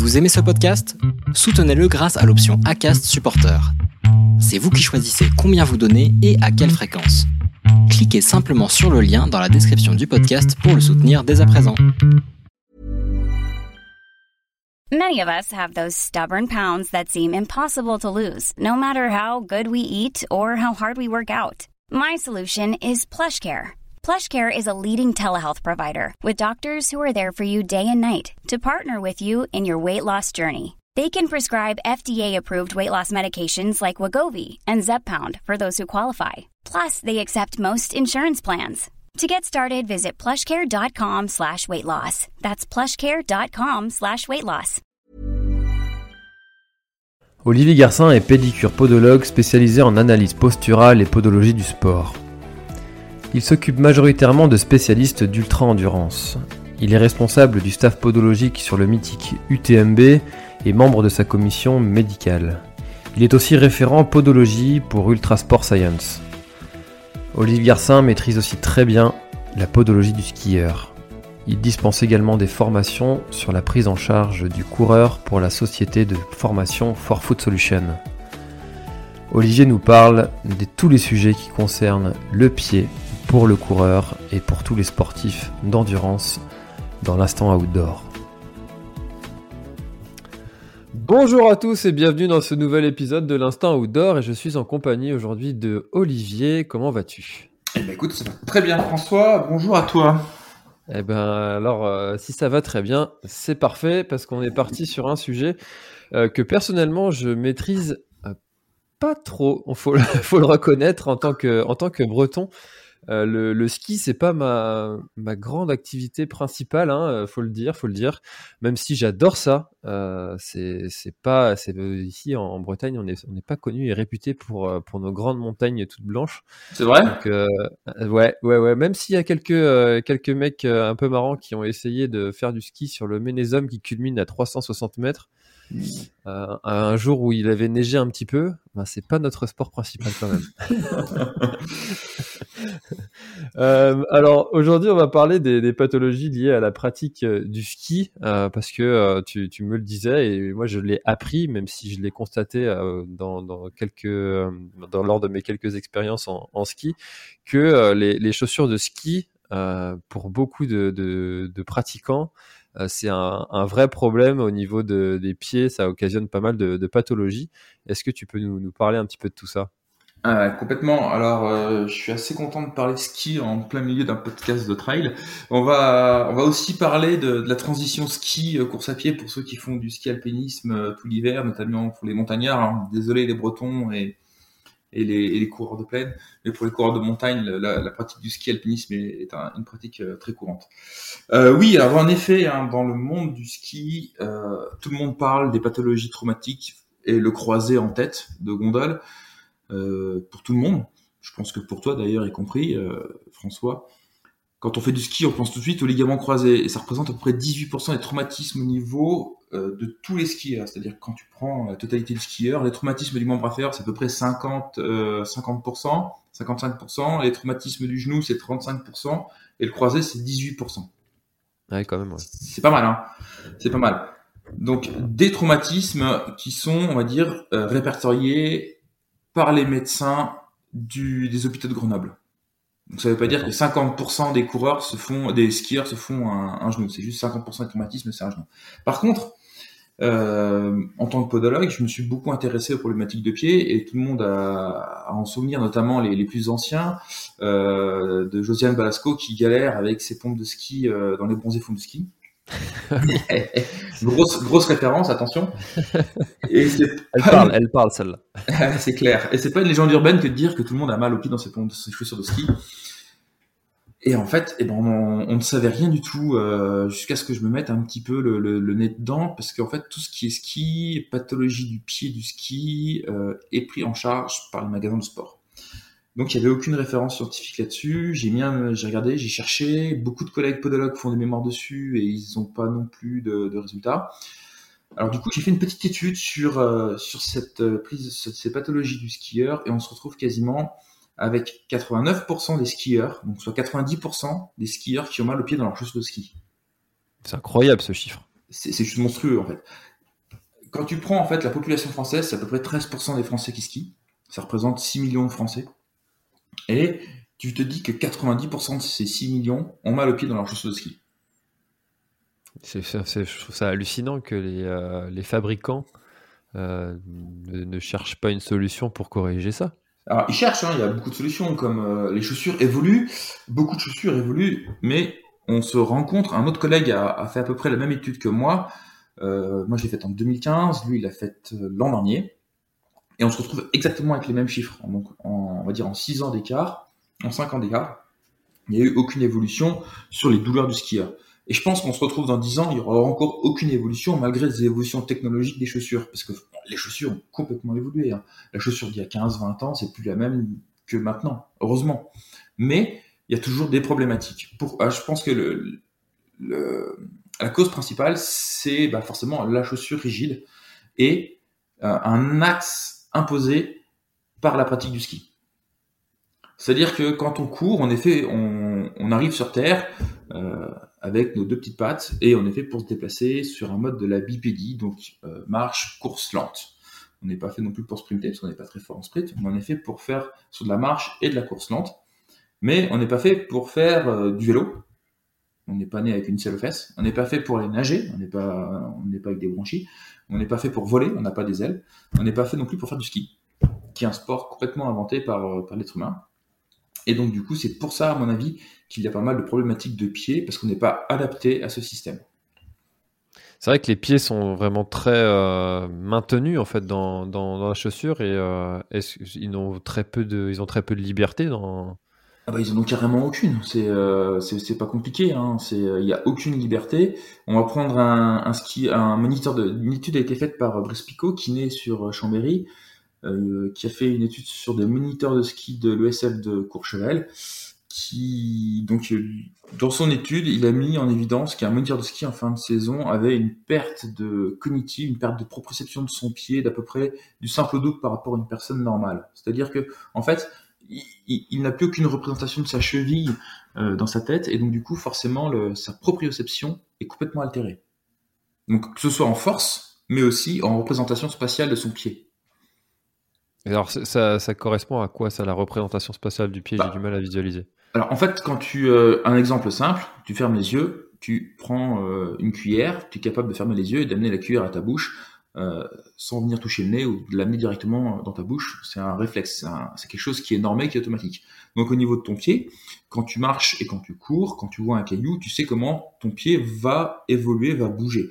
Vous aimez ce podcast? Soutenez-le grâce à l'option ACAST Supporter. C'est vous qui choisissez combien vous donnez et à quelle fréquence. Cliquez simplement sur le lien dans la description du podcast pour le soutenir dès à présent. Many of us have those stubborn pounds that seem impossible to lose, no matter how good we eat or how hard we work out. My solution is PlushCare. PlushCare is a leading telehealth provider with doctors who are there for you day and night to partner with you in your weight loss journey. They can prescribe FDA-approved weight loss medications like Wagovi and Zepbound for those who qualify. Plus, they accept most insurance plans. To get started, visit plushcare.com slash weight loss. That's plushcare.com slash weight loss. Olivier Garcin est pédicure podologue spécialisé en analyse posturale et podologie du sport. Il s'occupe majoritairement de spécialistes d'ultra-endurance. Il est responsable du staff podologique sur le mythique UTMB et membre de sa commission médicale. Il est aussi référent podologie pour Ultra Sport Science. Olivier Garcin maîtrise aussi très bien la podologie du skieur. Il dispense également des formations sur la prise en charge du coureur pour la société de formation For Food Solution. Olivier nous parle de tous les sujets qui concernent le pied pour le coureur et pour tous les sportifs d'endurance dans l'instant outdoor. Bonjour à tous et bienvenue dans ce nouvel épisode de l'instant outdoor et je suis en compagnie aujourd'hui de Olivier. Comment vas-tu? Eh ben écoute, ça va très bien François. Bonjour à toi. Eh ben alors euh, si ça va très bien, c'est parfait parce qu'on est parti sur un sujet euh, que personnellement je maîtrise euh, pas trop. Il faut, faut, le reconnaître en tant que en tant que breton. Euh, le, ski, c'est pas ma, ma, grande activité principale, hein, euh, faut le dire, faut le dire. Même si j'adore ça, euh, c'est pas, c'est ici en, Bretagne, on n'est on est pas connu et réputé pour pour nos grandes montagnes toutes blanches. C'est vrai? ouais, ouais, ouais. Même s'il y a quelques quelques mecs un peu marrants qui ont essayé de faire du ski sur le Ménézum qui culmine à 360 mètres. Euh, un jour où il avait neigé un petit peu, ben c'est pas notre sport principal quand même. euh, alors aujourd'hui, on va parler des, des, pathologies liées à la pratique euh, du ski, euh, parce que tu, tu, me le disais et moi je l'ai appris, même si je l'ai constaté dans, dans, quelques, dans lors de mes quelques expériences en, en ski, que les, les, chaussures de ski, pour beaucoup de, de, de pratiquants, c'est un, vrai problème au niveau des pieds, ça occasionne pas mal de, pathologies. Est-ce que tu peux nous, parler un petit peu de tout ça? Ah, complètement. Alors, euh, je suis assez content de parler ski en plein milieu d'un podcast de trail. On va, on va aussi parler de, la transition ski euh, course à pied pour ceux qui font du ski alpinisme tout l'hiver, notamment pour les montagnards. Hein. Désolé les Bretons et et les, et les, coureurs de plaine. Mais pour les coureurs de montagne, la, la pratique du ski alpinisme est, une pratique euh, très courante. Euh, oui, alors en effet, hein, dans le monde du ski, euh, tout le monde parle des pathologies traumatiques et le croisé en tête de gondole euh, pour tout le monde. Je pense que pour toi d'ailleurs, y compris euh, François. Quand on fait du ski, on pense tout de suite aux ligaments croisés et ça représente à peu près 18% des traumatismes au niveau euh, de tous les skieurs. C'est-à-dire quand tu prends la totalité du skieur, les traumatismes du membre inférieur, c'est à peu près 50, 50%, 55%. Les traumatismes du genou, c'est 35%. Et le croisé, c'est 18%. Ouais, quand même, ouais. C'est pas mal, hein. C'est pas mal. Donc, des traumatismes qui sont, on va dire, euh, répertoriés par les médecins du, des hôpitaux de Grenoble. Donc ça veut pas dire que 50% des coureurs se font, des skieurs se font un, un genou. C'est juste 50% des traumatismes, c'est un genou. Par contre, euh, en tant que podologue, je me suis beaucoup intéressé aux problématiques de pied et tout le monde a, a en souvenir, notamment les, les plus anciens, euh, de Josiane Balasco qui galère avec ses pompes de ski euh, dans les bronzés fonds de ski. grosse, grosse référence, attention. Et elle, parle, elle parle celle-là. c'est clair. Et c'est pas une légende urbaine que de dire que tout le monde a mal au pied dans ses, ses chaussures de ski. Et en fait, eh ben, on, on, ne savait rien du tout euh, jusqu'à ce que je me mette un petit peu le, le, le nez dedans, parce qu'en fait, tout ce qui est ski, pathologie du pied du ski, euh, est pris en charge par les magasins de sport. Donc il n'y avait aucune référence scientifique là-dessus. J'ai bien, j'ai regardé, j'ai cherché. Beaucoup de collègues podologues font des mémoires dessus et ils n'ont pas non plus de, de, résultats. Alors du coup, j'ai fait une petite étude sur euh, sur cette euh, prise, ces pathologies du skieur et on se retrouve quasiment avec 89% des skieurs, donc soit 90% des skieurs qui ont mal au pied dans leur chaussures de ski. C'est incroyable ce chiffre. c'est juste monstrueux en fait. Quand tu prends en fait la population française, c'est à peu près 13% des Français qui skient. Ça représente 6 millions de Français. Et tu te dis que 90% de ces 6 millions ont mal au pied dans leurs chaussures de ski. C'est, je trouve ça hallucinant que les, euh, fabricants euh, ne, cherchent pas une solution pour corriger ça. Alors, ils cherchent, hein, il y a beaucoup de solutions, comme euh, les chaussures évoluent, beaucoup de chaussures évoluent, mais on se rencontre, un autre collègue a, fait à peu près la même étude que moi, moi je l'ai faite en 2015, lui il l'a faite l'an dernier, et on se retrouve exactement avec les mêmes chiffres, donc on va dire en 6 ans d'écart, en 5 ans d'écart, il n'y a eu aucune évolution sur les douleurs du skieur. Et je pense qu'on se retrouve dans 10 ans, il n'y aura encore aucune évolution malgré les évolutions technologiques des chaussures. Parce que les chaussures ont complètement évolué. Hein. La chaussure d'il y a 15-20 ans, c'est plus la même que maintenant, heureusement. Mais il y a toujours des problématiques. Pour, ah, je pense que la cause principale, c'est bah, forcément la chaussure rigide et euh, un axe imposé par la pratique du ski. C'est-à-dire que quand on court, en effet, on, arrive sur Terre, euh, avec nos deux petites pattes et est fait pour se déplacer sur un mode de la bipédie, donc euh, marche, course lente. On n'est pas fait non plus pour sprinter parce qu'on n'est pas très fort en sprint, mais on est fait pour faire sur de la marche et de la course lente. Mais on n'est pas fait pour faire euh, du vélo. On n'est pas né avec une seule fesse. On n'est pas fait pour aller nager. On n'est pas, avec des branchies. On n'est pas fait pour voler. On n'a pas des ailes. On n'est pas fait non plus pour faire du ski, qui est un sport complètement inventé par, euh, par l'être humain. Et donc, du coup, c'est pour ça, à mon avis, qu'il y a pas mal de problématiques de pieds parce qu'on n'est pas adapté à ce système. C'est vrai que les pieds sont vraiment très euh, maintenus en fait dans, la chaussure et euh, ils ont très peu de liberté dans. Ah bah, ils en ont carrément aucune. C'est euh, pas compliqué. Hein. C'est il y a aucune liberté. On va prendre un, ski un moniteur de une étude a été faite par Brice Picot qui naît sur Chambéry. qui a fait une étude sur des moniteurs de ski de l'ESF de Courchevel qui donc euh, dans son étude, il a mis en évidence qu'un moniteur de ski en fin de saison avait une perte de cognitive, une perte de proprioception de son pied d'à peu près du simple double par rapport à une personne normale. C'est-à-dire que en fait, il, n'a plus aucune représentation de sa cheville euh, dans sa tête et donc du coup forcément le, sa proprioception est complètement altérée. Donc que ce soit en force, mais aussi en représentation spatiale de son pied. alors ça, ça, correspond à quoi ça, la représentation spatiale du pied? J'ai bah, du mal à visualiser. Alors en fait, quand tu euh, un exemple simple, tu fermes les yeux, tu prends euh, une cuillère, tu es capable de fermer les yeux et d'amener la cuillère à ta bouche euh, sans venir toucher le nez ou de l'amener directement dans ta bouche. C'est un réflexe, c'est quelque chose qui est normé, qui est automatique. Donc au niveau de ton pied, quand tu marches et quand tu cours, quand tu vois un caillou, tu sais comment ton pied va évoluer, va bouger.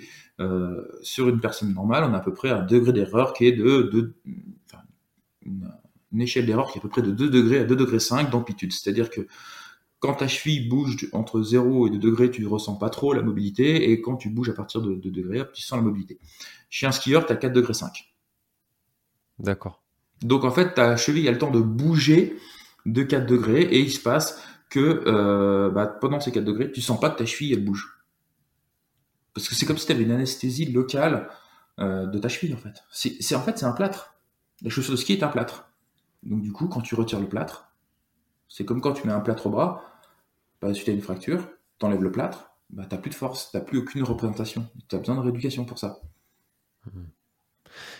sur une personne normale, on a à peu près un degré d'erreur qui est de, une échelle d'erreur qui est à peu près de 2 degrés à 2 degrés 5 d'amplitude. C'est-à-dire que quand ta cheville bouge entre 0 et 2 degrés, tu ne ressens pas trop la mobilité, et quand tu bouges à partir de 2 degrés, tu sens la mobilité. Chez un skieur, tu as 4 degrés 5. D'accord. Donc en fait, ta cheville a le temps de bouger de 4 degrés, et il se passe que euh, bah, pendant ces 4 degrés, tu sens pas que ta cheville, elle bouge. Parce que c'est comme si tu avais une anesthésie locale euh, de ta cheville, en fait. C'est en fait, c'est un plâtre. La chaussure de ski est un plâtre. Donc du coup, quand tu retires le plâtre, c'est comme quand tu mets un plâtre au bras, bah, si tu as une fracture, tu enlèves le plâtre, bah, tu n'as plus de force, tu n'as plus aucune représentation. Tu as besoin de rééducation pour ça.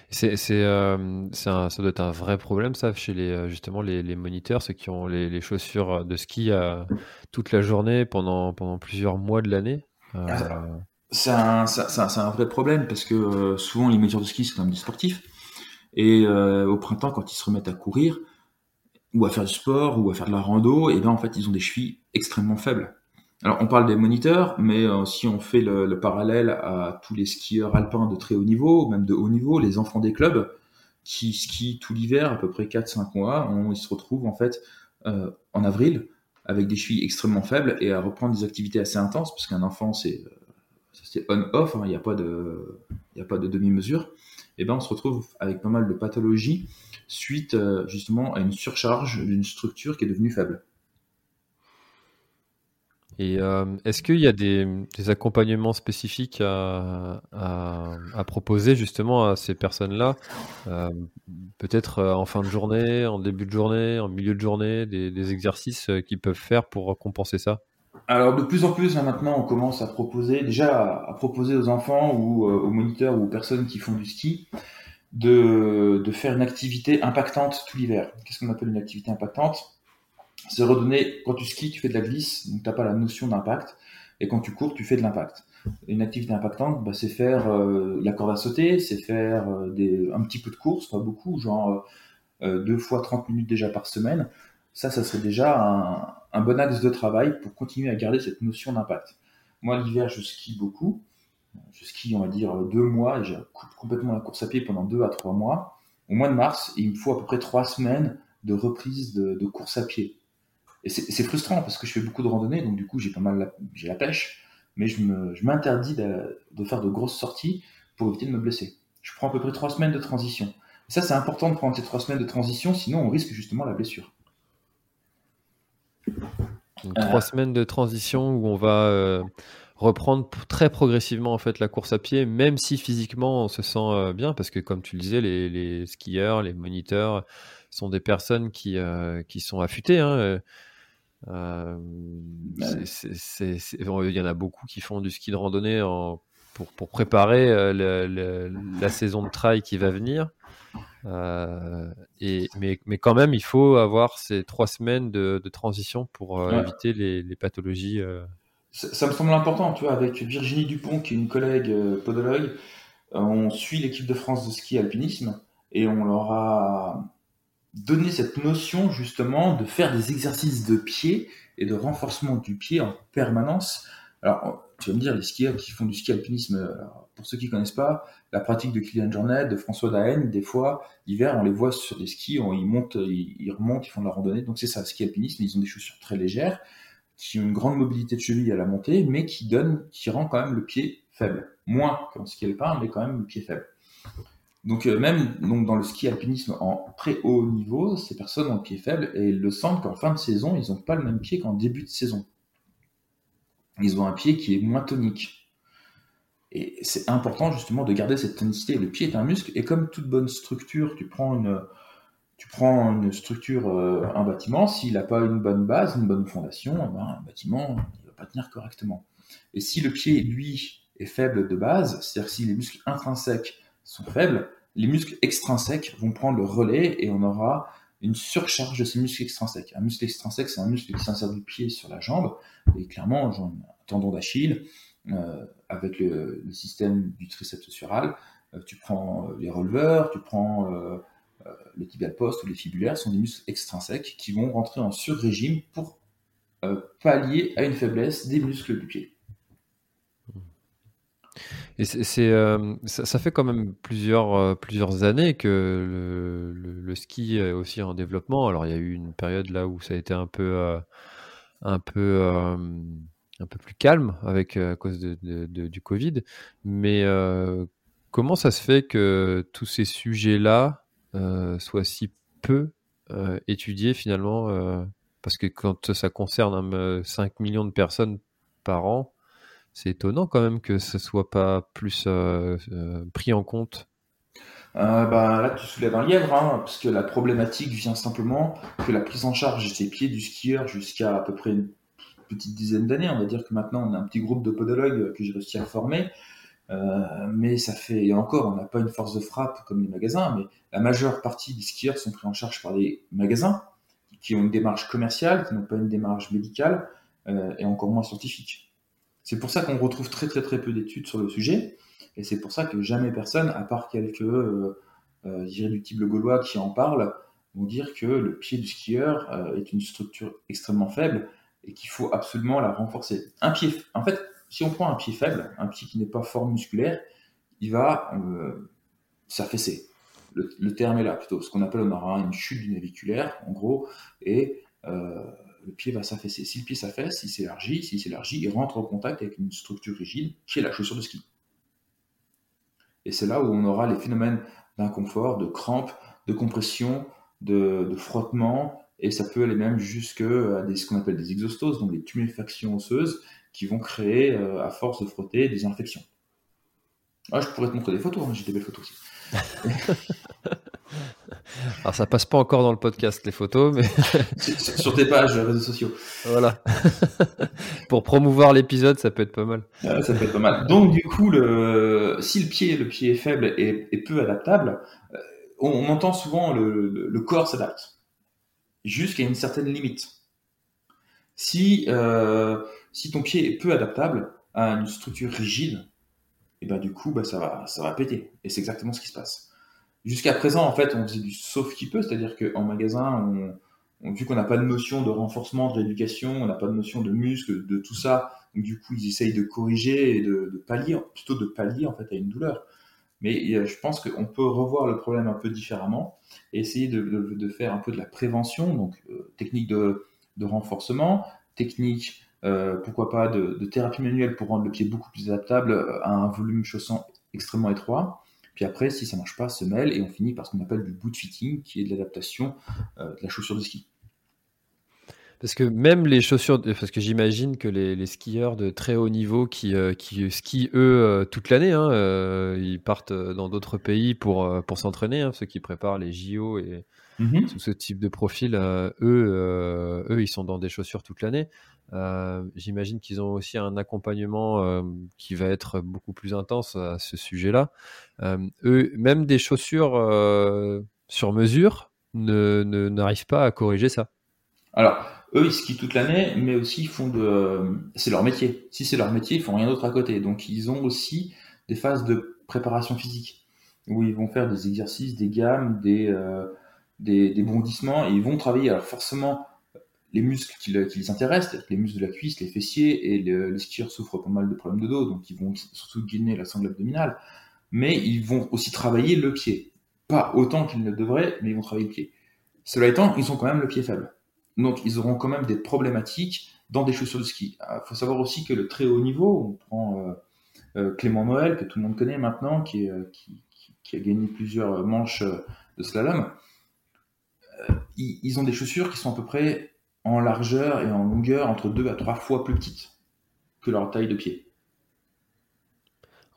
C'est, euh, ça doit être un vrai problème, ça, chez les, euh, justement les, moniteurs, ceux qui ont les, chaussures de ski euh, toute la journée pendant, pendant plusieurs mois de l'année. Ah, c'est un, un, vrai problème parce que souvent les moniteurs de ski, c'est quand même des sportifs. Et euh, au printemps, quand ils se remettent à courir, ou à faire du sport, ou à faire de la rando, et ben en fait, ils ont des chevilles extrêmement faibles. Alors, on parle des moniteurs, mais euh, si on fait le, parallèle à tous les skieurs alpins de très haut niveau, même de haut niveau, les enfants des clubs, qui skient tout l'hiver, à peu près 4-5 mois, ils se retrouvent en fait euh, en avril avec des chevilles extrêmement faibles et à reprendre des activités assez intenses, parce qu'un enfant, c'est on-off, hein, il n'y a pas de, a pas de demi-mesure eh ben on se retrouve avec pas mal de pathologies suite euh, justement à une surcharge d'une structure qui est devenue faible. Et euh, est-ce qu'il y a des, accompagnements spécifiques à, proposer justement à ces personnes-là? Euh, Peut-être en fin de journée, en début de journée, en milieu de journée, des, exercices qu'ils peuvent faire pour compenser ça? Alors de plus en plus maintenant on commence à proposer déjà à, proposer aux enfants ou aux moniteurs ou aux personnes qui font du ski de, de faire une activité impactante tout l'hiver. Qu'est-ce qu'on appelle une activité impactante? C'est redonner, quand tu skis, tu fais de la glisse, donc tu n'as pas la notion d'impact, et quand tu cours, tu fais de l'impact. Une activité impactante, bah, c'est faire euh, la corde à sauter, c'est faire euh, un petit peu de course, pas beaucoup, genre euh, deux fois 30 minutes déjà par semaine. Ça, ça serait déjà un, bon axe de travail pour continuer à garder cette notion d'impact. Moi, l'hiver, je skie beaucoup je skie, on va dire, deux mois, et j'ai complètement la course à pied pendant deux à trois mois. Au mois de mars, il me faut à peu près trois semaines de reprise de, course à pied. Et c'est frustrant parce que je fais beaucoup de randonnées, donc du coup j'ai pas mal j'ai la pêche, mais je m'interdis de, de, faire de grosses sorties pour éviter de me blesser. Je prends à peu près trois semaines de transition. Et ça c'est important de prendre ces trois semaines de transition, sinon on risque justement la blessure. Trois euh. semaines de transition où on va euh, reprendre très progressivement en fait la course à pied, même si physiquement on se sent euh, bien, parce que comme tu le disais, les, skieurs, les moniteurs sont des personnes qui, qui sont affûtées. Hein, euh, il y en a beaucoup qui font du ski de randonnée pour, pour, préparer la saison de trail qui va venir. Et, mais, mais, quand même, il faut avoir ces trois semaines de, transition pour éviter les, les pathologies ça, me semble important, tu vois, avec Virginie Dupont, qui est une collègue euh, podologue, euh, on suit l'équipe de France de ski alpinisme et on leur a donné cette notion justement de faire des exercices de pied et de renforcement du pied en permanence. Alors, tu vas me dire, les skieurs qui font du ski alpinisme, pour ceux qui connaissent pas, la pratique de Kylian Jornet, de François Daen, des fois, l'hiver, on les voit sur des skis, ils montent, ils, remontent, ils font de la randonnée. Donc c'est ça, ski alpinisme, ils ont des chaussures très légères qui ont une grande mobilité de cheville à la montée, mais qui donne, qui rend quand même le pied faible. Moins qu'en ski alpin, mais quand même le pied faible. Donc euh, même donc dans le ski alpinisme en très haut niveau, ces personnes ont le pied faible et ils le sentent qu'en fin de saison, ils n'ont pas le même pied qu'en début de saison. Ils ont un pied qui est moins tonique. Et c'est important justement de garder cette tonicité. Le pied est un muscle et comme toute bonne structure, tu prends une, tu prends une structure, euh, un bâtiment, s'il n'a pas une bonne base, une bonne fondation, eh ben, un bâtiment ne va pas tenir correctement. Et si le pied, lui, est faible de base, c'est-à-dire si les muscles intrinsèques sont faibles, les muscles extrinsèques vont prendre le relais et on aura une surcharge de ces muscles extrinsèques. Un muscle extrinsèque, c'est un muscle qui s'insère du pied sur la jambe, et clairement, un tendon d'Achille, euh, avec le, système du triceps sural, euh, tu prends les releveurs, tu prends euh, le tibial post ou les fibulaires sont des muscles extrinsèques qui vont rentrer en sur-régime pour euh, pallier à une faiblesse des muscles du pied. Et c'est, euh, ça, fait quand même plusieurs, plusieurs années que le, ski est aussi en développement. Alors il y a eu une période là où ça a été un peu, un peu, un peu plus calme avec à cause de, du Covid. Mais comment ça se fait que tous ces sujets-là euh, soit si peu euh, étudié finalement, euh, parce que quand ça concerne 5 millions de personnes par an, c'est étonnant quand même que ce soit pas plus pris en compte. bah, là, tu soulèves un lièvre, hein, parce que la problématique vient simplement que la prise en charge des pieds du skieur jusqu'à à peu près une petite dizaine d'années, on va dire que maintenant on a un petit groupe de podologues que j'ai réussi à former, euh, mais ça fait, et encore, on n'a pas une force de frappe comme les magasins, mais la majeure partie des skieurs sont pris en charge par des magasins qui ont une démarche commerciale, qui n'ont pas une démarche médicale euh, et encore moins scientifique. C'est pour ça qu'on retrouve très très très peu d'études sur le sujet, et c'est pour ça que jamais personne, à part quelques euh, euh, irréductibles gaulois qui en parlent, vont dire que le pied du skieur euh, est une structure extrêmement faible et qu'il faut absolument la renforcer. Un pied, en fait, si on prend un pied faible, un pied qui n'est pas fort musculaire, il va s'affaisser. Le, terme est là plutôt. Ce qu'on appelle, on aura une chute du naviculaire, en gros, et le pied va s'affaisser. Si le pied s'affaisse, il s'élargit. S'il s'élargit, il rentre en contact avec une structure rigide qui est la chaussure de ski. Et c'est là où on aura les phénomènes d'inconfort, de crampes, de compression, de, frottement, et ça peut aller même jusqu'à ce qu'on appelle des exostoses, donc des tuméfactions osseuses, qui vont créer, euh, à force de frotter, des infections. Ah, je pourrais te montrer des photos, hein, j'ai des belles photos aussi. Alors ça passe pas encore dans le podcast les photos, mais sur tes pages réseaux sociaux. Voilà. Pour promouvoir l'épisode, ça peut être pas mal. ça peut être pas mal. Donc du coup, le... si le pied, le pied est faible et, peu adaptable, euh, on, entend souvent le, le, corps s'adapte jusqu'à une certaine limite. Si euh, si ton pied est peu adaptable à une structure rigide, et ben du coup, bah, ça va ça va péter. Et c'est exactement ce qui se passe. Jusqu'à présent, en fait, on faisait du sauf qui peut, c'est-à-dire qu'en magasin, on, vu qu'on n'a pas de notion de renforcement, de rééducation, on n'a pas de notion de muscle, de tout ça, du coup, ils essayent de corriger et de, pallier, plutôt de pallier en fait à une douleur. Mais euh, je pense qu'on peut revoir le problème un peu différemment et essayer de, faire un peu de la prévention, donc euh, technique de, renforcement, technique, euh, pourquoi pas, de, thérapie manuelle pour rendre le pied beaucoup plus adaptable à un volume chaussant extrêmement étroit. Puis après, si ça marche pas, semelle et on finit par ce qu'on appelle du boot fitting, qui est de l'adaptation euh, de la chaussure de ski. Parce que même les chaussures, parce que j'imagine que les, skieurs de très haut niveau qui, euh, skient eux euh, toute l'année, hein, ils partent dans d'autres pays pour, pour s'entraîner, hein, ceux qui préparent les JO et mm ce type de profil, eux, eux, ils sont dans des chaussures toute l'année. Euh, j'imagine qu'ils ont aussi un accompagnement euh, qui va être beaucoup plus intense à ce sujet-là. Euh, eux, même des chaussures sur mesure ne, n'arrivent pas à corriger ça. Alors, eux, ils skient toute l'année, mais aussi ils font de. C'est leur métier. Si c'est leur métier, ils font rien d'autre à côté. Donc, ils ont aussi des phases de préparation physique où ils vont faire des exercices, des gammes, des, des, bondissements et ils vont travailler. Alors, forcément, les muscles qui, les intéressent, les muscles de la cuisse, les fessiers, et les skieurs souffrent pas mal de problèmes de dos, donc ils vont surtout gainer la sangle abdominale, mais ils vont aussi travailler le pied. Pas autant qu'ils ne devraient, mais ils vont travailler le pied. Cela étant, ils ont quand même le pied faible. Donc ils auront quand même des problématiques dans des chaussures de ski. Il ah, faut savoir aussi que le très haut niveau, on prend euh, euh, Clément Noël, que tout le monde connaît maintenant, qui, euh, qui a gagné plusieurs manches de slalom, ils ont des chaussures qui sont à peu près en largeur et en longueur entre 2 à 3 fois plus petites que leur taille de pied.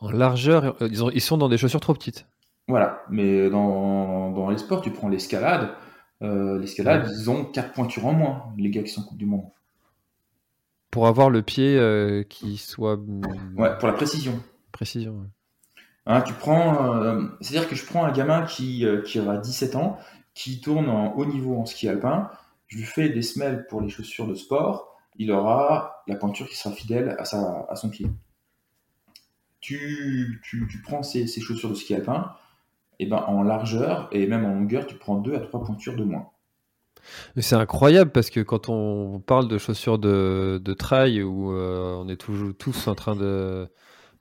En largeur, euh, ils, sont dans des chaussures trop petites. Voilà, mais dans, les sports, tu prends l'escalade. Euh, l'escalade, ils ont 4 pointures en moins, les gars qui sont Coupe du Monde. Pour avoir le pied euh, qui soit. Ouais, pour la précision. Précision, hein, tu prends. C'est-à-dire que je prends un gamin qui, qui aura 17 ans, qui tourne en haut niveau en ski alpin je lui fais des semelles pour les chaussures de sport, il aura la pointure qui sera fidèle à, son pied. Tu, tu, prends ces, chaussures de ski alpin, et ben en largeur et même en longueur, tu prends deux à trois pointures de moins. C'est incroyable parce que quand on parle de chaussures de, de trail où euh, on est toujours tous en train de,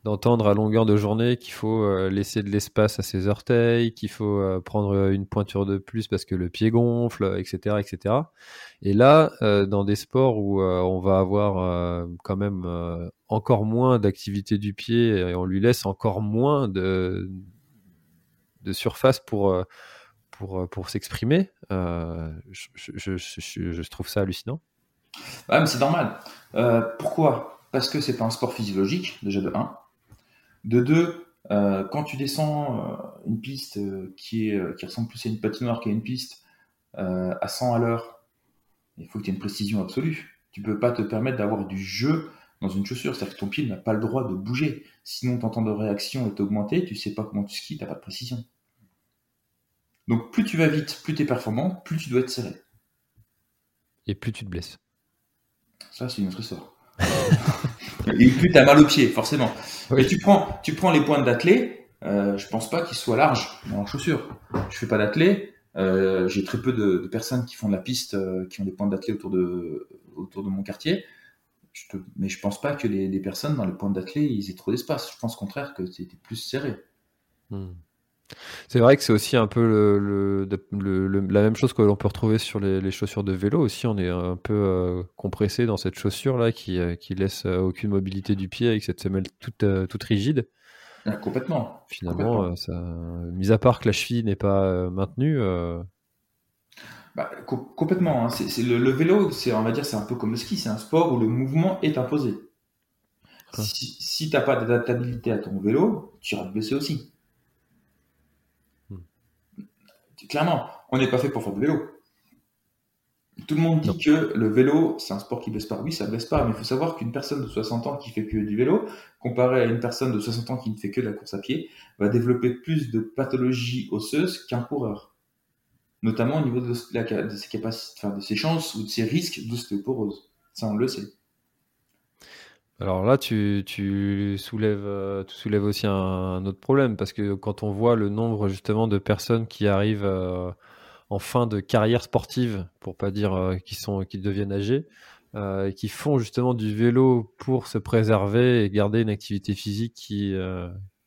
d'entendre à longueur de journée qu'il faut euh, laisser de l'espace à ses orteils, qu'il faut euh, prendre euh, une pointure de plus parce que le pied gonfle, etc., etc. Et là, dans des sports où on va avoir quand même encore moins d'activité du pied et on lui laisse encore moins de, de surface pour pour, pour s'exprimer, je, je, trouve ça hallucinant. Ouais, mais c'est normal. pourquoi? Parce que c'est pas un sport physiologique, déjà de 1. De deux, euh, quand tu descends euh, une piste euh, qui, est, qui ressemble plus à une patinoire qu'à une piste à 100 à l'heure, il faut que tu aies une précision absolue. Tu peux pas te permettre d'avoir du jeu dans une chaussure, c'est-à-dire que ton pied n'a pas le droit de bouger. Sinon, ton temps de réaction est augmenté, tu sais pas comment tu skis, tu n'as pas de précision. Donc plus tu vas vite, plus tu es performant, plus tu dois être serré. Et plus tu te blesses. Ça, c'est une autre histoire. Et plus t'as mal au pied, forcément. Et tu prends, tu prends les pointes d'athlée, euh, je pense pas qu'ils soient larges dans la chaussure. Je fais pas d'athlée, euh, j'ai très peu de, personnes qui font de la piste, euh, qui ont des pointes d'athlée autour de, autour de mon quartier. Je mais je pense pas que les, personnes dans les pointes d'athlée, ils aient trop d'espace. Je pense au contraire que c'était plus serré. Hmm. C'est vrai que c'est aussi un peu le, la même chose que l'on peut retrouver sur les, chaussures de vélo aussi. On est un peu euh, compressé dans cette chaussure là qui, euh, qui laisse euh, aucune mobilité du pied avec cette semelle toute, toute rigide. Ah, complètement. Finalement, Ça, mis à part que la cheville n'est pas maintenue. Bah, complètement. Hein. Le, vélo, c'est on va dire, c'est un peu comme le ski. C'est un sport où le mouvement est imposé. Ah. Si, si tu n'as pas d'adaptabilité à ton vélo, tu iras te blesser aussi. Clairement, On n'est pas fait pour faire du vélo. Tout le monde dit que le vélo, c'est un sport qui blesse pas. Oui, ça blesse pas, mais il faut savoir qu'une personne de 60 ans qui fait que du vélo, comparée à une personne de 60 ans qui ne fait que de la course à pied, va développer plus de pathologies osseuses qu'un coureur. Notamment au niveau de, ses capacités, de ses chances ou de ses risques d'ostéoporose. Ça, on le sait. Alors là, tu, soulèves, euh, soulèves aussi un, autre problème, parce que quand on voit le nombre justement de personnes qui arrivent euh, en fin de carrière sportive, pour pas dire euh, qui sont qui deviennent âgés, qui font justement du vélo pour se préserver et garder une activité physique qui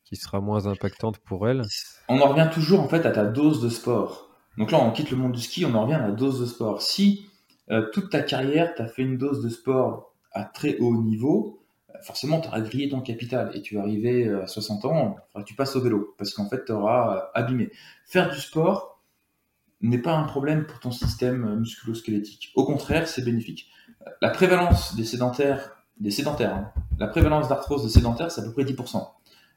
qui sera moins impactante pour elles. On en revient toujours en fait à ta dose de sport. Donc là, on quitte le monde du ski, on en revient à la dose de sport. Si toute ta carrière, tu as fait une dose de sport à très haut niveau, forcément, tu auras grillé ton capital et tu es arrivé à 60 ans, tu passes au vélo parce qu'en fait, tu auras abîmé. Faire du sport, n'est pas un problème pour ton système musculo-squelettique. Au contraire, c'est bénéfique. La prévalence des sédentaires, des sédentaires, hein, la prévalence d'arthrose des sédentaires, c'est à peu près 10%.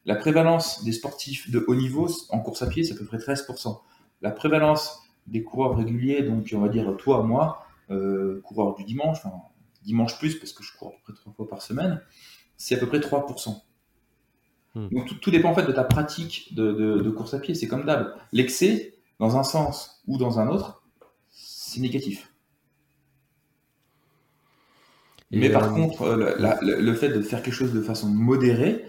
La prévalence des sportifs de haut niveau en course à pied, c'est à peu près 13%. La prévalence des coureurs réguliers, donc on va dire toi, moi, euh, coureur du dimanche, dimanche plus parce que je cours à peu près trois fois par semaine, c'est à peu près 3%. Hmm. Donc tout, dépend en fait de ta pratique de, de course à pied, c'est comme d'hab. L'excès, dans un sens ou dans un autre, c'est négatif. Mais par euh, contre, euh, le, fait de faire quelque chose de façon modérée,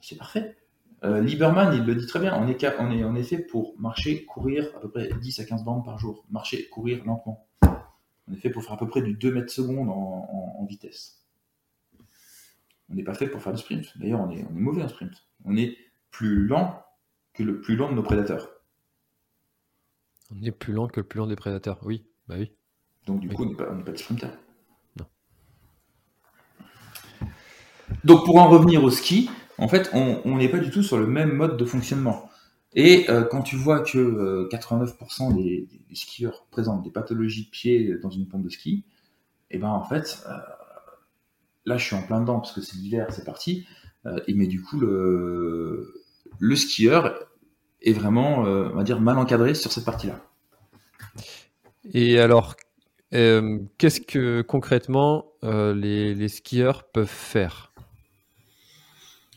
c'est parfait. Euh, Lieberman, il le dit très bien, on est, on est en effet pour marcher, courir à peu près 10 à 15 bandes par jour. Marcher, courir lentement. On est fait pour faire à peu près du 2 mètres secondes en, vitesse. On n'est pas fait pour faire du sprint. D'ailleurs, on est, on est mauvais en sprint. On est plus lent que le plus lent de nos prédateurs. On est plus lent que le plus lent des prédateurs. Oui, bah oui. Donc du coup, on n'est pas, pas des sprinters. Non. Donc pour en revenir au ski, en fait, on n'est pas du tout sur le même mode de fonctionnement. Et euh, quand tu vois que 89% euh, des, skieurs présentent des pathologies de pied dans une pompe de ski, et eh ben en fait, euh, là je suis en plein dedans parce que c'est l'hiver, c'est parti. et mais du coup, le, skieur est vraiment, on va dire, mal encadré sur cette partie-là. Et alors, qu'est-ce que concrètement les, skieurs peuvent faire?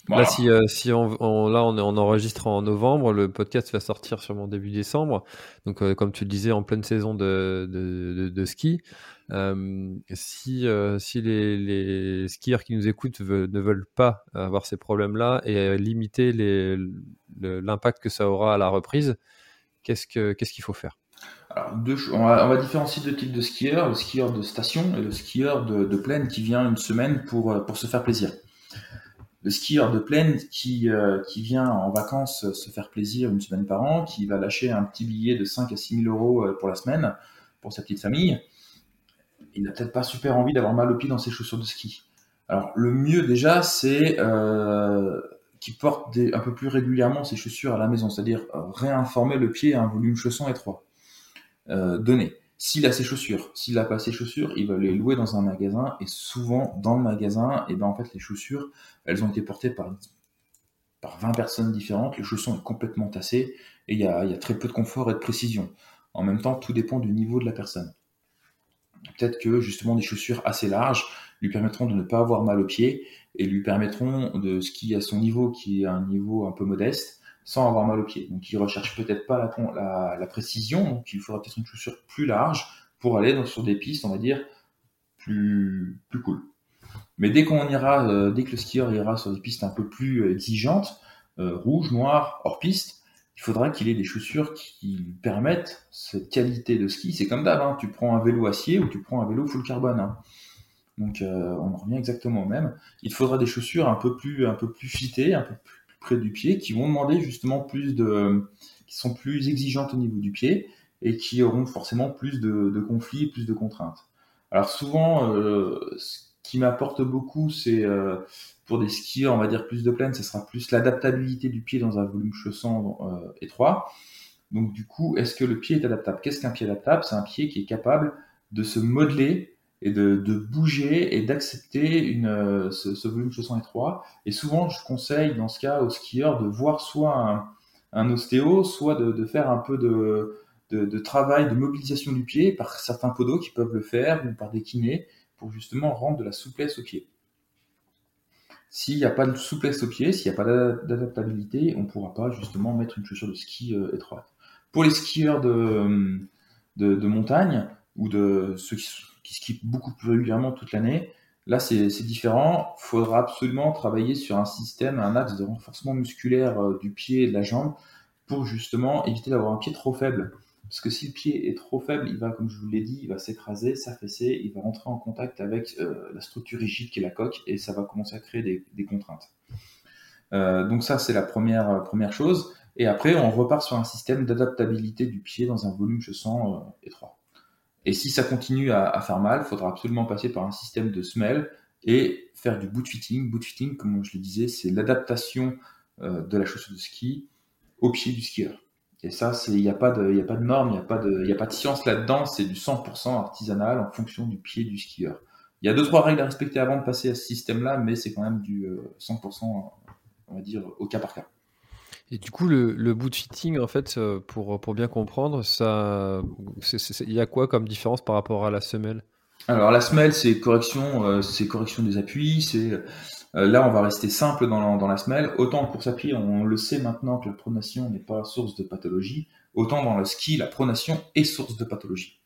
Là, si, si on, là on, on, enregistre en novembre, le podcast va sortir sûrement début décembre. Donc, comme tu le disais, en pleine saison de, de, de ski. Euh, si euh, si les, les, skieurs qui nous écoutent ne veulent pas avoir ces problèmes-là et limiter l'impact que ça aura à la reprise, qu'est-ce qu'il faut faire? Alors, deux, on, va, on, va, différencier deux types de skieurs, le skieur de station et le skieur de, de plaine qui vient une semaine pour, euh, pour se faire plaisir. Le skieur de plaine qui, qui vient en vacances se faire plaisir une semaine par an, qui va lâcher un petit billet de 5 à 6 000 euros pour la semaine pour sa petite famille, il n'a peut-être pas super envie d'avoir mal au pied dans ses chaussures de ski. Alors le mieux déjà, c'est euh, qu'il porte un peu plus régulièrement ses chaussures à la maison, c'est-à-dire euh, réinformer le pied à un volume chausson étroit. Euh, donné. S'il a ses chaussures, s'il n'a pas ses chaussures, il va les louer dans un magasin et souvent dans le magasin, et ben en fait les chaussures, elles ont été portées par par 20 personnes différentes, le chausson est complètement tassé et il y a, y très peu de confort et de précision. En même temps, tout dépend du niveau de la personne. Peut-être que justement des chaussures assez larges lui permettront de ne pas avoir mal aux pieds et lui permettront de skier à son niveau, qui est un niveau un peu modeste, sans avoir mal aux pieds. Donc il recherche peut-être pas la, précision, donc il faudra peut-être une chaussure plus large pour aller sur des pistes, on va dire, plus, plus cool. Mais dès qu'on ira, euh, dès que le skieur ira sur des pistes un peu plus exigeantes, euh, rouge, noir, hors piste, il faudra qu'il ait des chaussures qui lui permettent cette qualité de ski. C'est comme d'hab, hein. tu prends un vélo acier ou tu prends un vélo full carbone. Hein. Donc euh, on en revient exactement au même. Il faudra des chaussures un peu plus, un peu plus fitées, un peu plus près du pied, qui vont demander justement plus de, qui sont plus exigeantes au niveau du pied et qui auront forcément plus de, conflits, plus de contraintes. Alors souvent, euh, ce qui m'apporte beaucoup, c'est euh, pour des skieurs, on va dire plus de plaine, ce sera plus l'adaptabilité du pied dans un volume chaussant euh, étroit. Donc du coup, est-ce que le pied est adaptable? Qu'est-ce qu'un pied adaptable? C'est un pied qui est capable de se modeler et de, bouger et d'accepter euh, ce, volume chaussant étroit. Et souvent, je conseille dans ce cas aux skieurs de voir soit un, ostéo, soit de, faire un peu de, de, travail, de mobilisation du pied par certains podos qui peuvent le faire ou par des kinés pour justement rendre de la souplesse au pied. S'il n'y a pas de souplesse au pied, s'il n'y a pas d'adaptabilité, on ne pourra pas justement mettre une chaussure de ski euh, étroite. Pour les skieurs de, de, montagne ou de ceux qui, qui skient beaucoup plus régulièrement toute l'année, là c'est différent. Il faudra absolument travailler sur un système, un axe de renforcement musculaire euh, du pied et de la jambe pour justement éviter d'avoir un pied trop faible. Parce que si le pied est trop faible, il va, comme je vous l'ai dit, il va s'écraser, s'affaisser, il va rentrer en contact avec euh, la structure rigide qui est la coque et ça va commencer à créer des, contraintes. Euh, donc ça, c'est la première, première chose. Et après, on repart sur un système d'adaptabilité du pied dans un volume chausson euh, étroit. Et si ça continue à, faire mal, il faudra absolument passer par un système de semelle et faire du boot fitting. Boot fitting, comme je le disais, c'est l'adaptation de la chaussure de ski au pied du skieur. Et ça, il n'y a, pas de, y a pas de normes, il n'y a, pas de, a pas de science là-dedans, c'est du 100% artisanal en fonction du pied du skieur. Il y a deux, trois règles à respecter avant de passer à ce système-là, mais c'est quand même du 100%, euh, on va dire, au cas par cas. Et du coup, le, le boot fitting, en fait, euh, pour, pour bien comprendre, il y a quoi comme différence par rapport à la semelle? Alors, la semelle, c'est correction, euh, c'est correction des appuis, c'est euh, là, on va rester simple dans la, semelle. Autant en course à pied, on le sait maintenant que la pronation n'est pas source de pathologie. Autant dans le ski, la pronation est source de pathologie.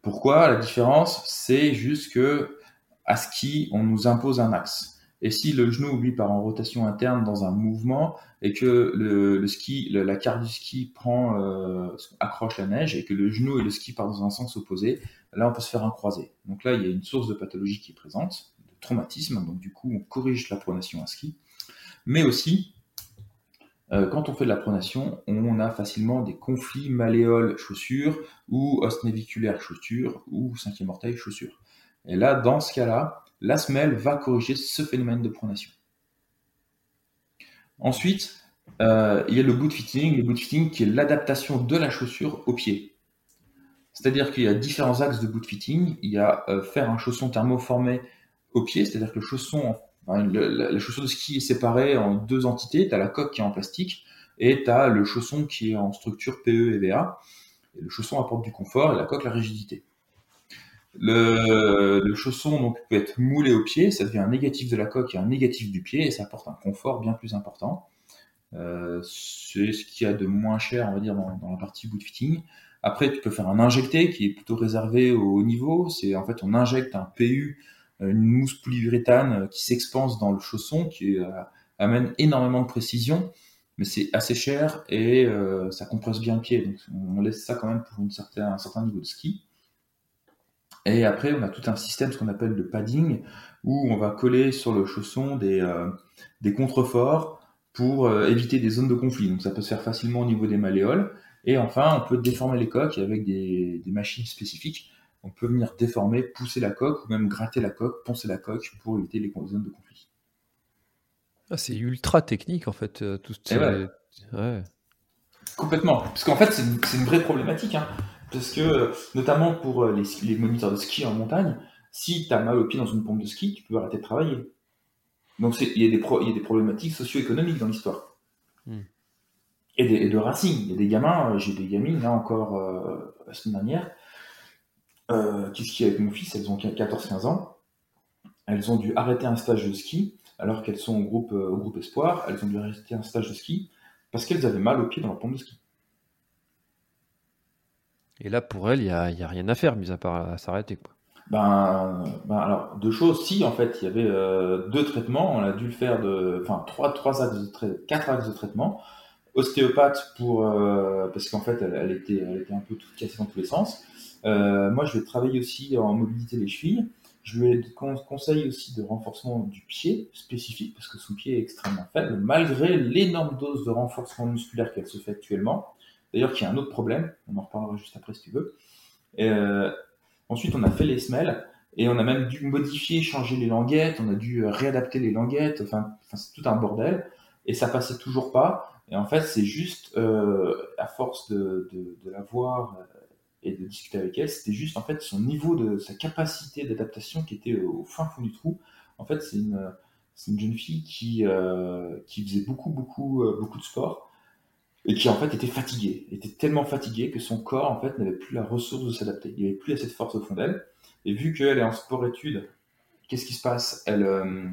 Pourquoi? La différence, c'est juste que à ski, on nous impose un axe. Et si le genou, lui, part en rotation interne dans un mouvement et que le, ski, la carte du ski prend, euh, accroche la neige et que le genou et le ski partent dans un sens opposé, là, on peut se faire un croisé. Donc là, il y a une source de pathologie qui est présente traumatisme, donc du coup on corrige la pronation à ski, mais aussi euh, quand on fait de la pronation, on a facilement des conflits malléoles chaussures ou os naviculaire chaussure ou cinquième orteil chaussure. Et là, dans ce cas-là, la semelle va corriger ce phénomène de pronation. Ensuite, euh, il y a le boot fitting, le boot fitting qui est l'adaptation de la chaussure au pied. C'est-à-dire qu'il y a différents axes de boot fitting. Il y a euh, faire un chausson thermoformé au pied, c'est-à-dire que le chausson, la, chaussure de ski est séparée en deux entités. Tu as la coque qui est en plastique et tu as le chausson qui est en structure PE et VA. Le chausson apporte du confort et la coque la rigidité. Le, chausson donc, peut être moulé au pied, ça devient un négatif de la coque et un négatif du pied et ça apporte un confort bien plus important. Euh, c'est ce qu'il y a de moins cher, on va dire, dans, la partie boot fitting. Après, tu peux faire un injecté qui est plutôt réservé au haut niveau. C'est en fait, on injecte un PU une mousse polyuréthane euh, qui s'expanse dans le chausson, qui euh, amène énormément de précision, mais c'est assez cher et ça compresse bien le pied. Donc on laisse ça quand même pour un certain niveau de ski. Et après, on a tout un système, ce qu'on appelle le padding, où on va coller sur le chausson des, des contreforts pour éviter des zones de conflit. Donc ça peut se faire facilement au niveau des malléoles. Et enfin, on peut déformer les coques avec des, des machines spécifiques on peut venir déformer, pousser la coque ou même gratter la coque, poncer la coque pour éviter les zones de conflit. Ah, c'est ultra technique en fait. Euh, tout ouais. Complètement. Parce qu'en fait, c'est une, vraie problématique. Hein. Parce que, notamment pour euh, les, moniteurs de ski en montagne, si tu as mal au pied dans une pompe de ski, tu peux arrêter de travailler. Donc il y, a des problématiques socio-économiques dans l'histoire. Hmm. Et, de racines. Il y a des gamins, euh, j'ai des gamines là encore la semaine dernière, euh, qui skient avec mon fils, elles ont 14-15 ans. Elles ont dû arrêter un stage de ski, alors qu'elles sont au groupe, euh, au groupe Espoir. Elles ont dû arrêter un stage de ski parce qu'elles avaient mal au pied dans leur pompe de ski. Et là, pour elles, il n'y a, a, rien à faire, mis à part s'arrêter. Quoi. Ben, ben, alors, deux choses. Si, en fait, il y avait euh, deux traitements, on a dû le faire de. Enfin, trois, trois axes de quatre axes de traitement. Ostéopathe pour. Euh, parce qu'en fait, elle, elle, était, elle était un peu toute cassée dans tous les sens. Euh, moi, je vais travailler aussi en mobilité des chevilles. Je lui conseille aussi de renforcement du pied spécifique parce que son pied est extrêmement faible, malgré l'énorme dose de renforcement musculaire qu'elle se fait actuellement. D'ailleurs, qui a un autre problème, on en reparlera juste après si tu veux. Euh, ensuite, on a fait les semelles et on a même dû modifier, changer les languettes, on a dû réadapter les languettes, enfin, c'est tout un bordel. Et ça passait toujours pas. Et en fait, c'est juste euh, à force de, la voir et de discuter avec elle, c'était juste en fait son niveau de sa capacité d'adaptation qui était au fin fond du trou. En fait, c'est une, une jeune fille qui, euh, qui faisait beaucoup, beaucoup, euh, beaucoup de sport, et qui en fait était fatigué, était tellement fatigué que son corps en fait n'avait plus la ressource de s'adapter. Il n'avait plus assez de force au fond d'elle. Et vu qu'elle est en sport-études, qu'est-ce qui se passe? Elle, euh,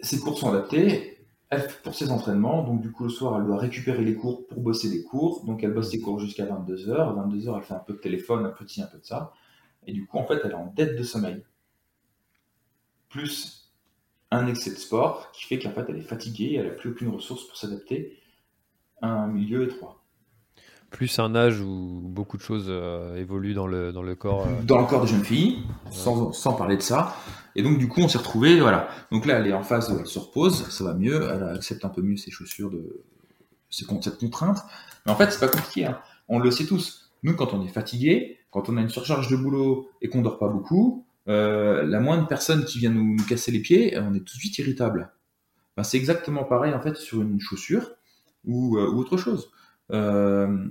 ses cours sont adaptés. Elle pour ses entraînements, donc du coup le soir elle doit récupérer les cours pour bosser les cours. Donc elle bosse ses cours jusqu'à 22h. À 22h elle fait un peu de téléphone, un ci, un peu de ça. Et du coup en fait elle est en dette de sommeil. Plus un excès de sport qui fait qu'en fait elle est fatiguée, elle n'a plus aucune ressource pour s'adapter à un milieu étroit. Plus un âge où beaucoup de choses euh, évoluent dans le, dans le corps. Euh. Dans le corps des jeunes filles, sans, sans, parler de ça. Et donc du coup on s'est retrouvé, voilà. Donc là elle est en phase, elle se repose, ça va mieux, elle accepte un peu mieux ses chaussures de cette contrainte. Mais en fait c'est pas compliqué, hein. on le sait tous. Nous quand on est fatigué, quand on a une surcharge de boulot et qu'on dort pas beaucoup, euh, la moindre personne qui vient nous, casser les pieds, on est tout de suite irritable. c'est exactement pareil en fait sur une chaussure ou, euh, autre chose. Euh,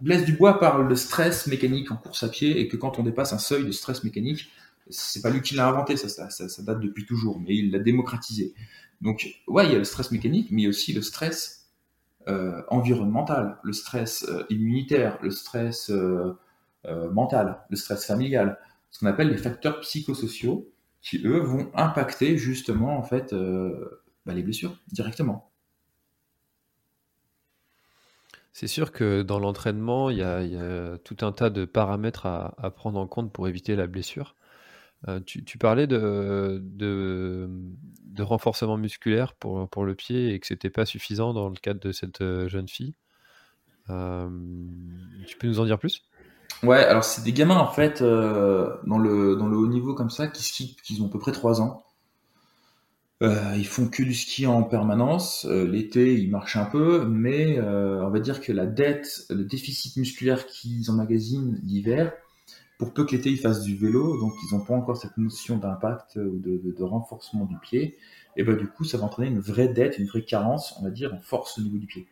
Blaise Dubois parle de stress mécanique en course à pied et que quand on dépasse un seuil de stress mécanique, c'est pas lui qui l'a inventé, ça, date depuis toujours, mais il l'a démocratisé. Donc, ouais, il y a le stress mécanique, mais il y a aussi le stress environnemental, le stress immunitaire, le stress mental, le stress familial ce qu'on appelle les facteurs psychosociaux qui, eux, vont impacter justement en fait euh, bah, les blessures directement. C'est sûr que dans l'entraînement, il y, a tout un tas de paramètres à, prendre en compte pour éviter la blessure. Euh, tu, parlais de, renforcement musculaire pour, pour le pied et que ce n'était pas suffisant dans le cadre de cette euh, jeune fille. tu peux nous en dire plus? Ouais, alors c'est des gamins en fait euh, dans le dans le haut niveau comme ça qui skient, qui ont à peu près 3 ans. Euh, ils font que du ski en permanence. Euh, l'été, ils marchent un peu, mais on va dire que la dette, le déficit musculaire qu'ils emmagasinent l'hiver, pour peu que l'été ils fassent du vélo, donc ils n'ont pas encore cette notion d'impact ou de, renforcement du pied, et ben du coup ça va entraîner une vraie dette, une vraie carence, on va dire, en force au niveau du pied.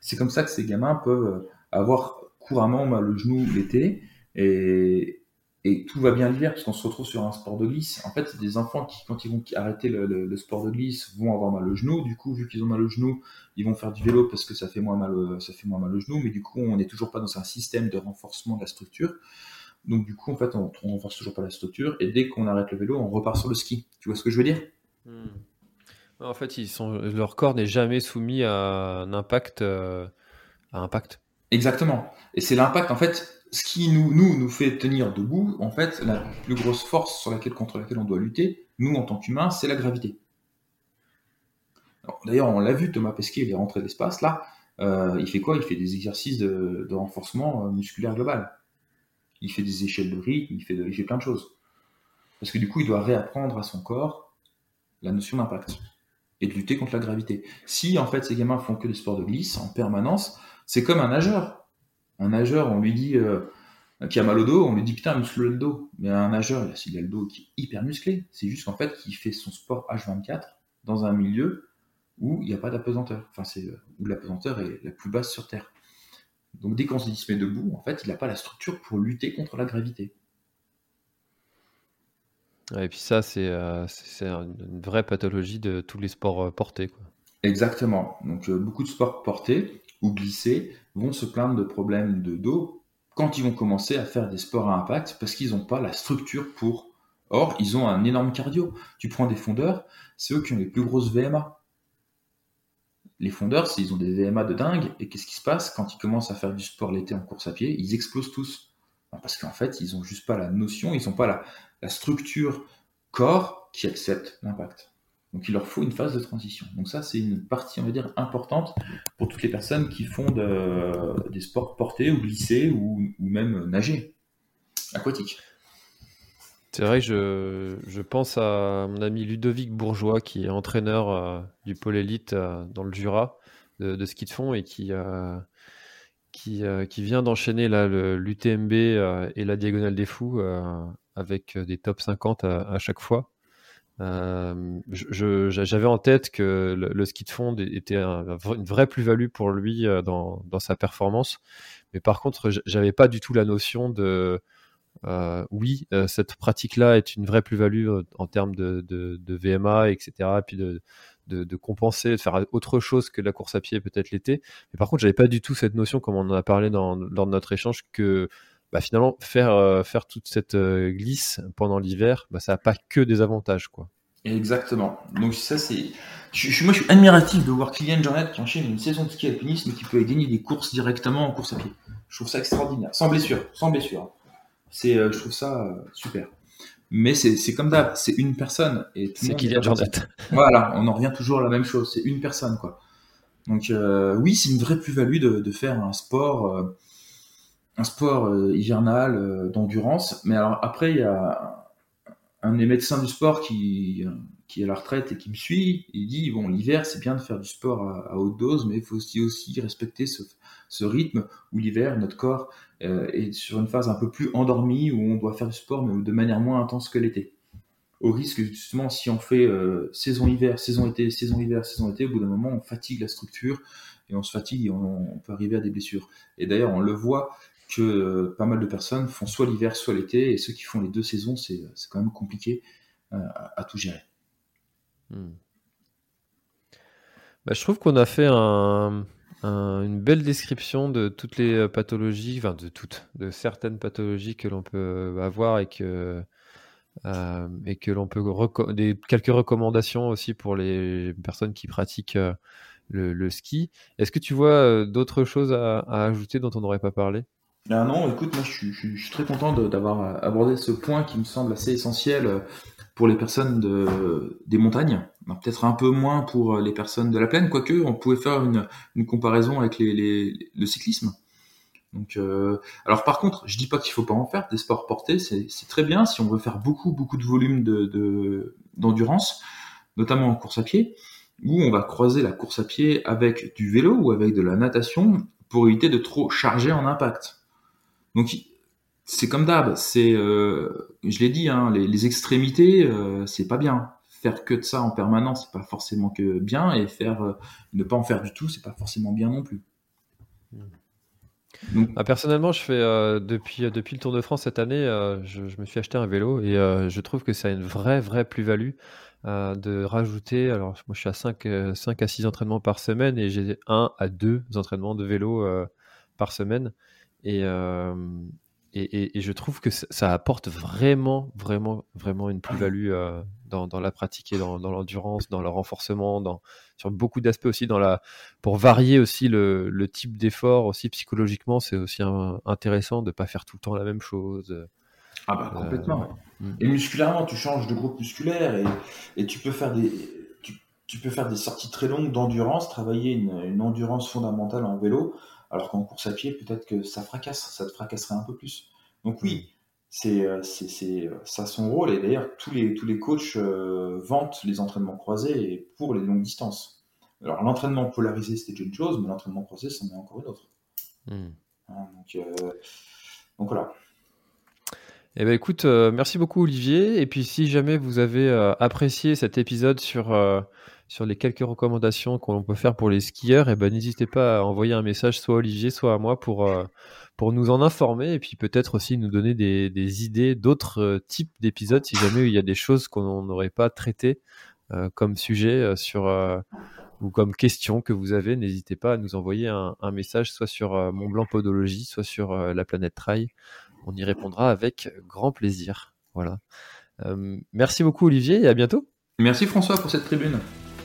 C'est comme ça que ces gamins peuvent avoir couramment mal le genou l'été et, et tout va bien l'hiver parce qu'on se retrouve sur un sport de glisse. En fait, des enfants qui, quand ils vont arrêter le, sport de glisse, vont avoir mal au genou. Du coup, vu qu'ils ont mal au genou, ils vont faire du vélo parce que ça fait moins mal, ça fait moins mal au genou. Mais du coup, on n'est toujours pas dans un système de renforcement de la structure. Donc du coup, en fait, on, on renforce toujours pas la structure. Et dès qu'on arrête le vélo, on repart sur le ski. Tu vois ce que je veux dire? Hmm. En fait, ils sont, leur corps n'est jamais soumis à un impact, euh, à impact. Exactement. Et c'est l'impact, en fait, ce qui nous, nous, nous fait tenir debout, en fait, la plus grosse force sur laquelle, contre laquelle on doit lutter, nous, en tant qu'humains, c'est la gravité. D'ailleurs, on l'a vu, Thomas Pesquet, il est rentré de l'espace, là. Euh, il fait quoi? Il fait des exercices de, renforcement euh, musculaire global. Il fait des échelles de rythme, il fait, il fait plein de choses. Parce que du coup, il doit réapprendre à son corps la notion d'impact et de lutter contre la gravité. Si, en fait, ces gamins font que des sports de glisse en permanence, c'est comme un nageur. Un nageur, on lui dit euh, qui a mal au dos, on lui dit putain muscle le dos. Mais un nageur, il a le dos qui est hyper musclé. C'est juste qu'en fait, qu'il fait son sport H24 dans un milieu où il n'y a pas d'apesanteur. Enfin, c'est euh, où l'apesanteur est la plus basse sur Terre. Donc dès qu'on se met debout, en fait, il n'a pas la structure pour lutter contre la gravité. et puis ça, c'est euh, une vraie pathologie de tous les sports portés. Quoi. Exactement. Donc beaucoup de sports portés ou glisser vont se plaindre de problèmes de dos quand ils vont commencer à faire des sports à impact parce qu'ils n'ont pas la structure pour. Or, ils ont un énorme cardio. Tu prends des fondeurs, c'est eux qui ont les plus grosses VMA. Les fondeurs, ils ont des VMA de dingue, et qu'est-ce qui se passe? Quand ils commencent à faire du sport l'été en course à pied Ils explosent tous. Parce qu'en fait, ils n'ont juste pas la notion, ils n'ont pas la, la structure corps qui accepte l'impact. Donc il leur faut une phase de transition. Donc ça, c'est une partie, importante pour toutes les personnes qui font des sports portés ou glissés ou, même nager, aquatique. C'est vrai que je, pense à mon ami Ludovic Bourgeois, qui est entraîneur euh, du pôle élite euh, dans le Jura de, ski de fond et qui, euh, qui, vient d'enchaîner l'UTMB et la Diagonale des Fous avec des top 50 à chaque fois. Euh, j'avais en tête que le, ski de fond était une vraie plus-value pour lui euh, dans, sa performance, mais par contre, j'avais pas du tout la notion de euh, oui, cette pratique-là est une vraie plus-value en termes de, VMA, etc., et puis de, compenser, de faire autre chose que la course à pied peut-être l'été. Mais par contre, j'avais pas du tout cette notion, comme on en a parlé lors de notre échange, que bah, finalement faire euh, faire toute cette euh, glisse pendant l'hiver, bah, ça n'a pas que des avantages, quoi. Exactement. Donc ça c'est, je, moi je suis admiratif de voir Kylian Jornet qui enchaîne une saison de ski alpinisme qui peut gagner des courses directement en course à pied. Je trouve ça extraordinaire, sans blessure, sans blessure. C'est, je trouve ça super. Mais c'est comme d'hab, c'est une personne. et C'est Kylian Jornet. Voilà, on en revient toujours à la même chose, c'est une personne, quoi. Donc euh, oui, c'est une vraie plus-value de, de, faire un sport, euh, un sport euh, hivernal d'endurance. Mais alors après, il y a un des médecins du sport qui, qui est à la retraite et qui me suit. Il dit bon, l'hiver, c'est bien de faire du sport à, haute dose, mais il faut aussi, respecter ce, ce rythme où l'hiver, notre corps euh, est sur une phase un peu plus endormie, où on doit faire du sport, mais de manière moins intense que l'été. Au risque, justement, si on fait euh, saison hiver, saison été, saison hiver, saison été, au bout d'un moment, on fatigue la structure et on se fatigue et on, peut arriver à des blessures. Et d'ailleurs, on le voit que euh, pas mal de personnes font soit l'hiver, soit l'été, et ceux qui font les deux saisons, c'est quand même compliqué à, tout gérer. Hmm. Bah, je trouve qu'on a fait un, une belle description de toutes les euh, pathologies, de toutes, de certaines pathologies que l'on peut avoir et que euh, et que l'on peut des quelques recommandations aussi pour les personnes qui pratiquent euh, le, ski. Est-ce que tu vois d'autres choses à, ajouter dont on n'aurait pas parlé? Ah non, écoute, moi je suis très content d'avoir abordé ce point qui me semble assez essentiel pour les personnes de, des montagnes, peut-être un peu moins pour les personnes de la plaine, quoique on pouvait faire une, une comparaison avec les, les, le cyclisme. Donc, euh, alors par contre, je dis pas qu'il faut pas en faire des sports portés, c'est très bien si on veut faire beaucoup beaucoup de volume de d'endurance, notamment en course à pied, où on va croiser la course à pied avec du vélo ou avec de la natation pour éviter de trop charger en impact. Donc c'est comme d'hab, c'est, euh, je l'ai dit, hein, les, extrémités, euh, c'est pas bien. Faire que de ça en permanence, c'est pas forcément que bien, et faire euh, ne pas en faire du tout, c'est pas forcément bien non plus. Ah, personnellement, depuis le Tour de France cette année, je, me suis acheté un vélo et je trouve que ça a une vraie vraie plus-value de rajouter. Alors moi, je suis à 5, 5 à 6 entraînements par semaine et j'ai 1 à 2 entraînements de vélo par semaine. Et, et, je trouve que ça apporte vraiment, vraiment, vraiment une plus-value euh, dans, la pratique et dans, l'endurance, dans le renforcement, dans, sur beaucoup d'aspects aussi, dans la, pour varier aussi le, type d'effort aussi psychologiquement, c'est aussi intéressant de ne pas faire tout le temps la même chose. Ah bah complètement. Euh, et musculairement, tu changes de groupe musculaire et, tu peux faire des tu, peux faire des sorties très longues d'endurance, travailler une, une endurance fondamentale en vélo alors qu'en course à pied, peut-être que ça fracasse, ça te fracasserait un peu plus. Donc oui, c'est euh, c'est ça son rôle. Et d'ailleurs, tous les, tous les coachs euh, vantent les entraînements croisés pour les longues distances. Alors l'entraînement polarisé, c'était une chose, mais l'entraînement croisé, c'en est encore une autre. Hmm. Hein, euh, donc, voilà. Eh ben écoute, merci beaucoup Olivier. Et puis si jamais vous avez apprécié cet épisode sur sur les quelques recommandations qu'on peut faire pour les skieurs, et eh ben n'hésitez pas à envoyer un message soit à Olivier, soit à moi pour, euh, pour nous en informer et puis peut-être aussi nous donner des, idées d'autres euh, types d'épisodes si jamais il y a des choses qu'on n'aurait pas traitées euh, comme sujet ou comme question que vous avez. N'hésitez pas à nous envoyer un, un message soit sur Mont Blanc Podologie, soit sur la planète Trail. On y répondra avec grand plaisir. Voilà. merci beaucoup Olivier et à bientôt. Merci François pour cette tribune.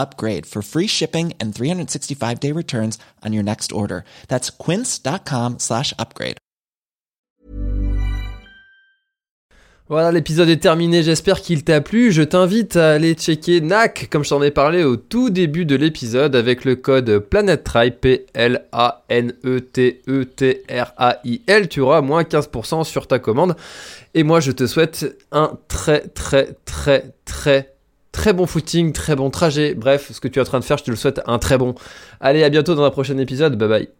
upgrade for free shipping and 365 day returns on your next order. That's quince.com slash upgrade. Voilà, l'épisode est terminé, j'espère qu'il t'a plu. Je t'invite à aller checker NAC, comme je t'en ai parlé au tout début de l'épisode, avec le code PlanetTrail, P-L-A-N-E-T-E-T-R-A-I-L. Tu auras moins 15% sur ta commande. Et moi, je te souhaite un très, très, très, très, très bon footing, très bon trajet. Bref, ce que tu es en train de faire, je te le souhaite un très bon. Allez, à bientôt dans un prochain épisode. Bye bye.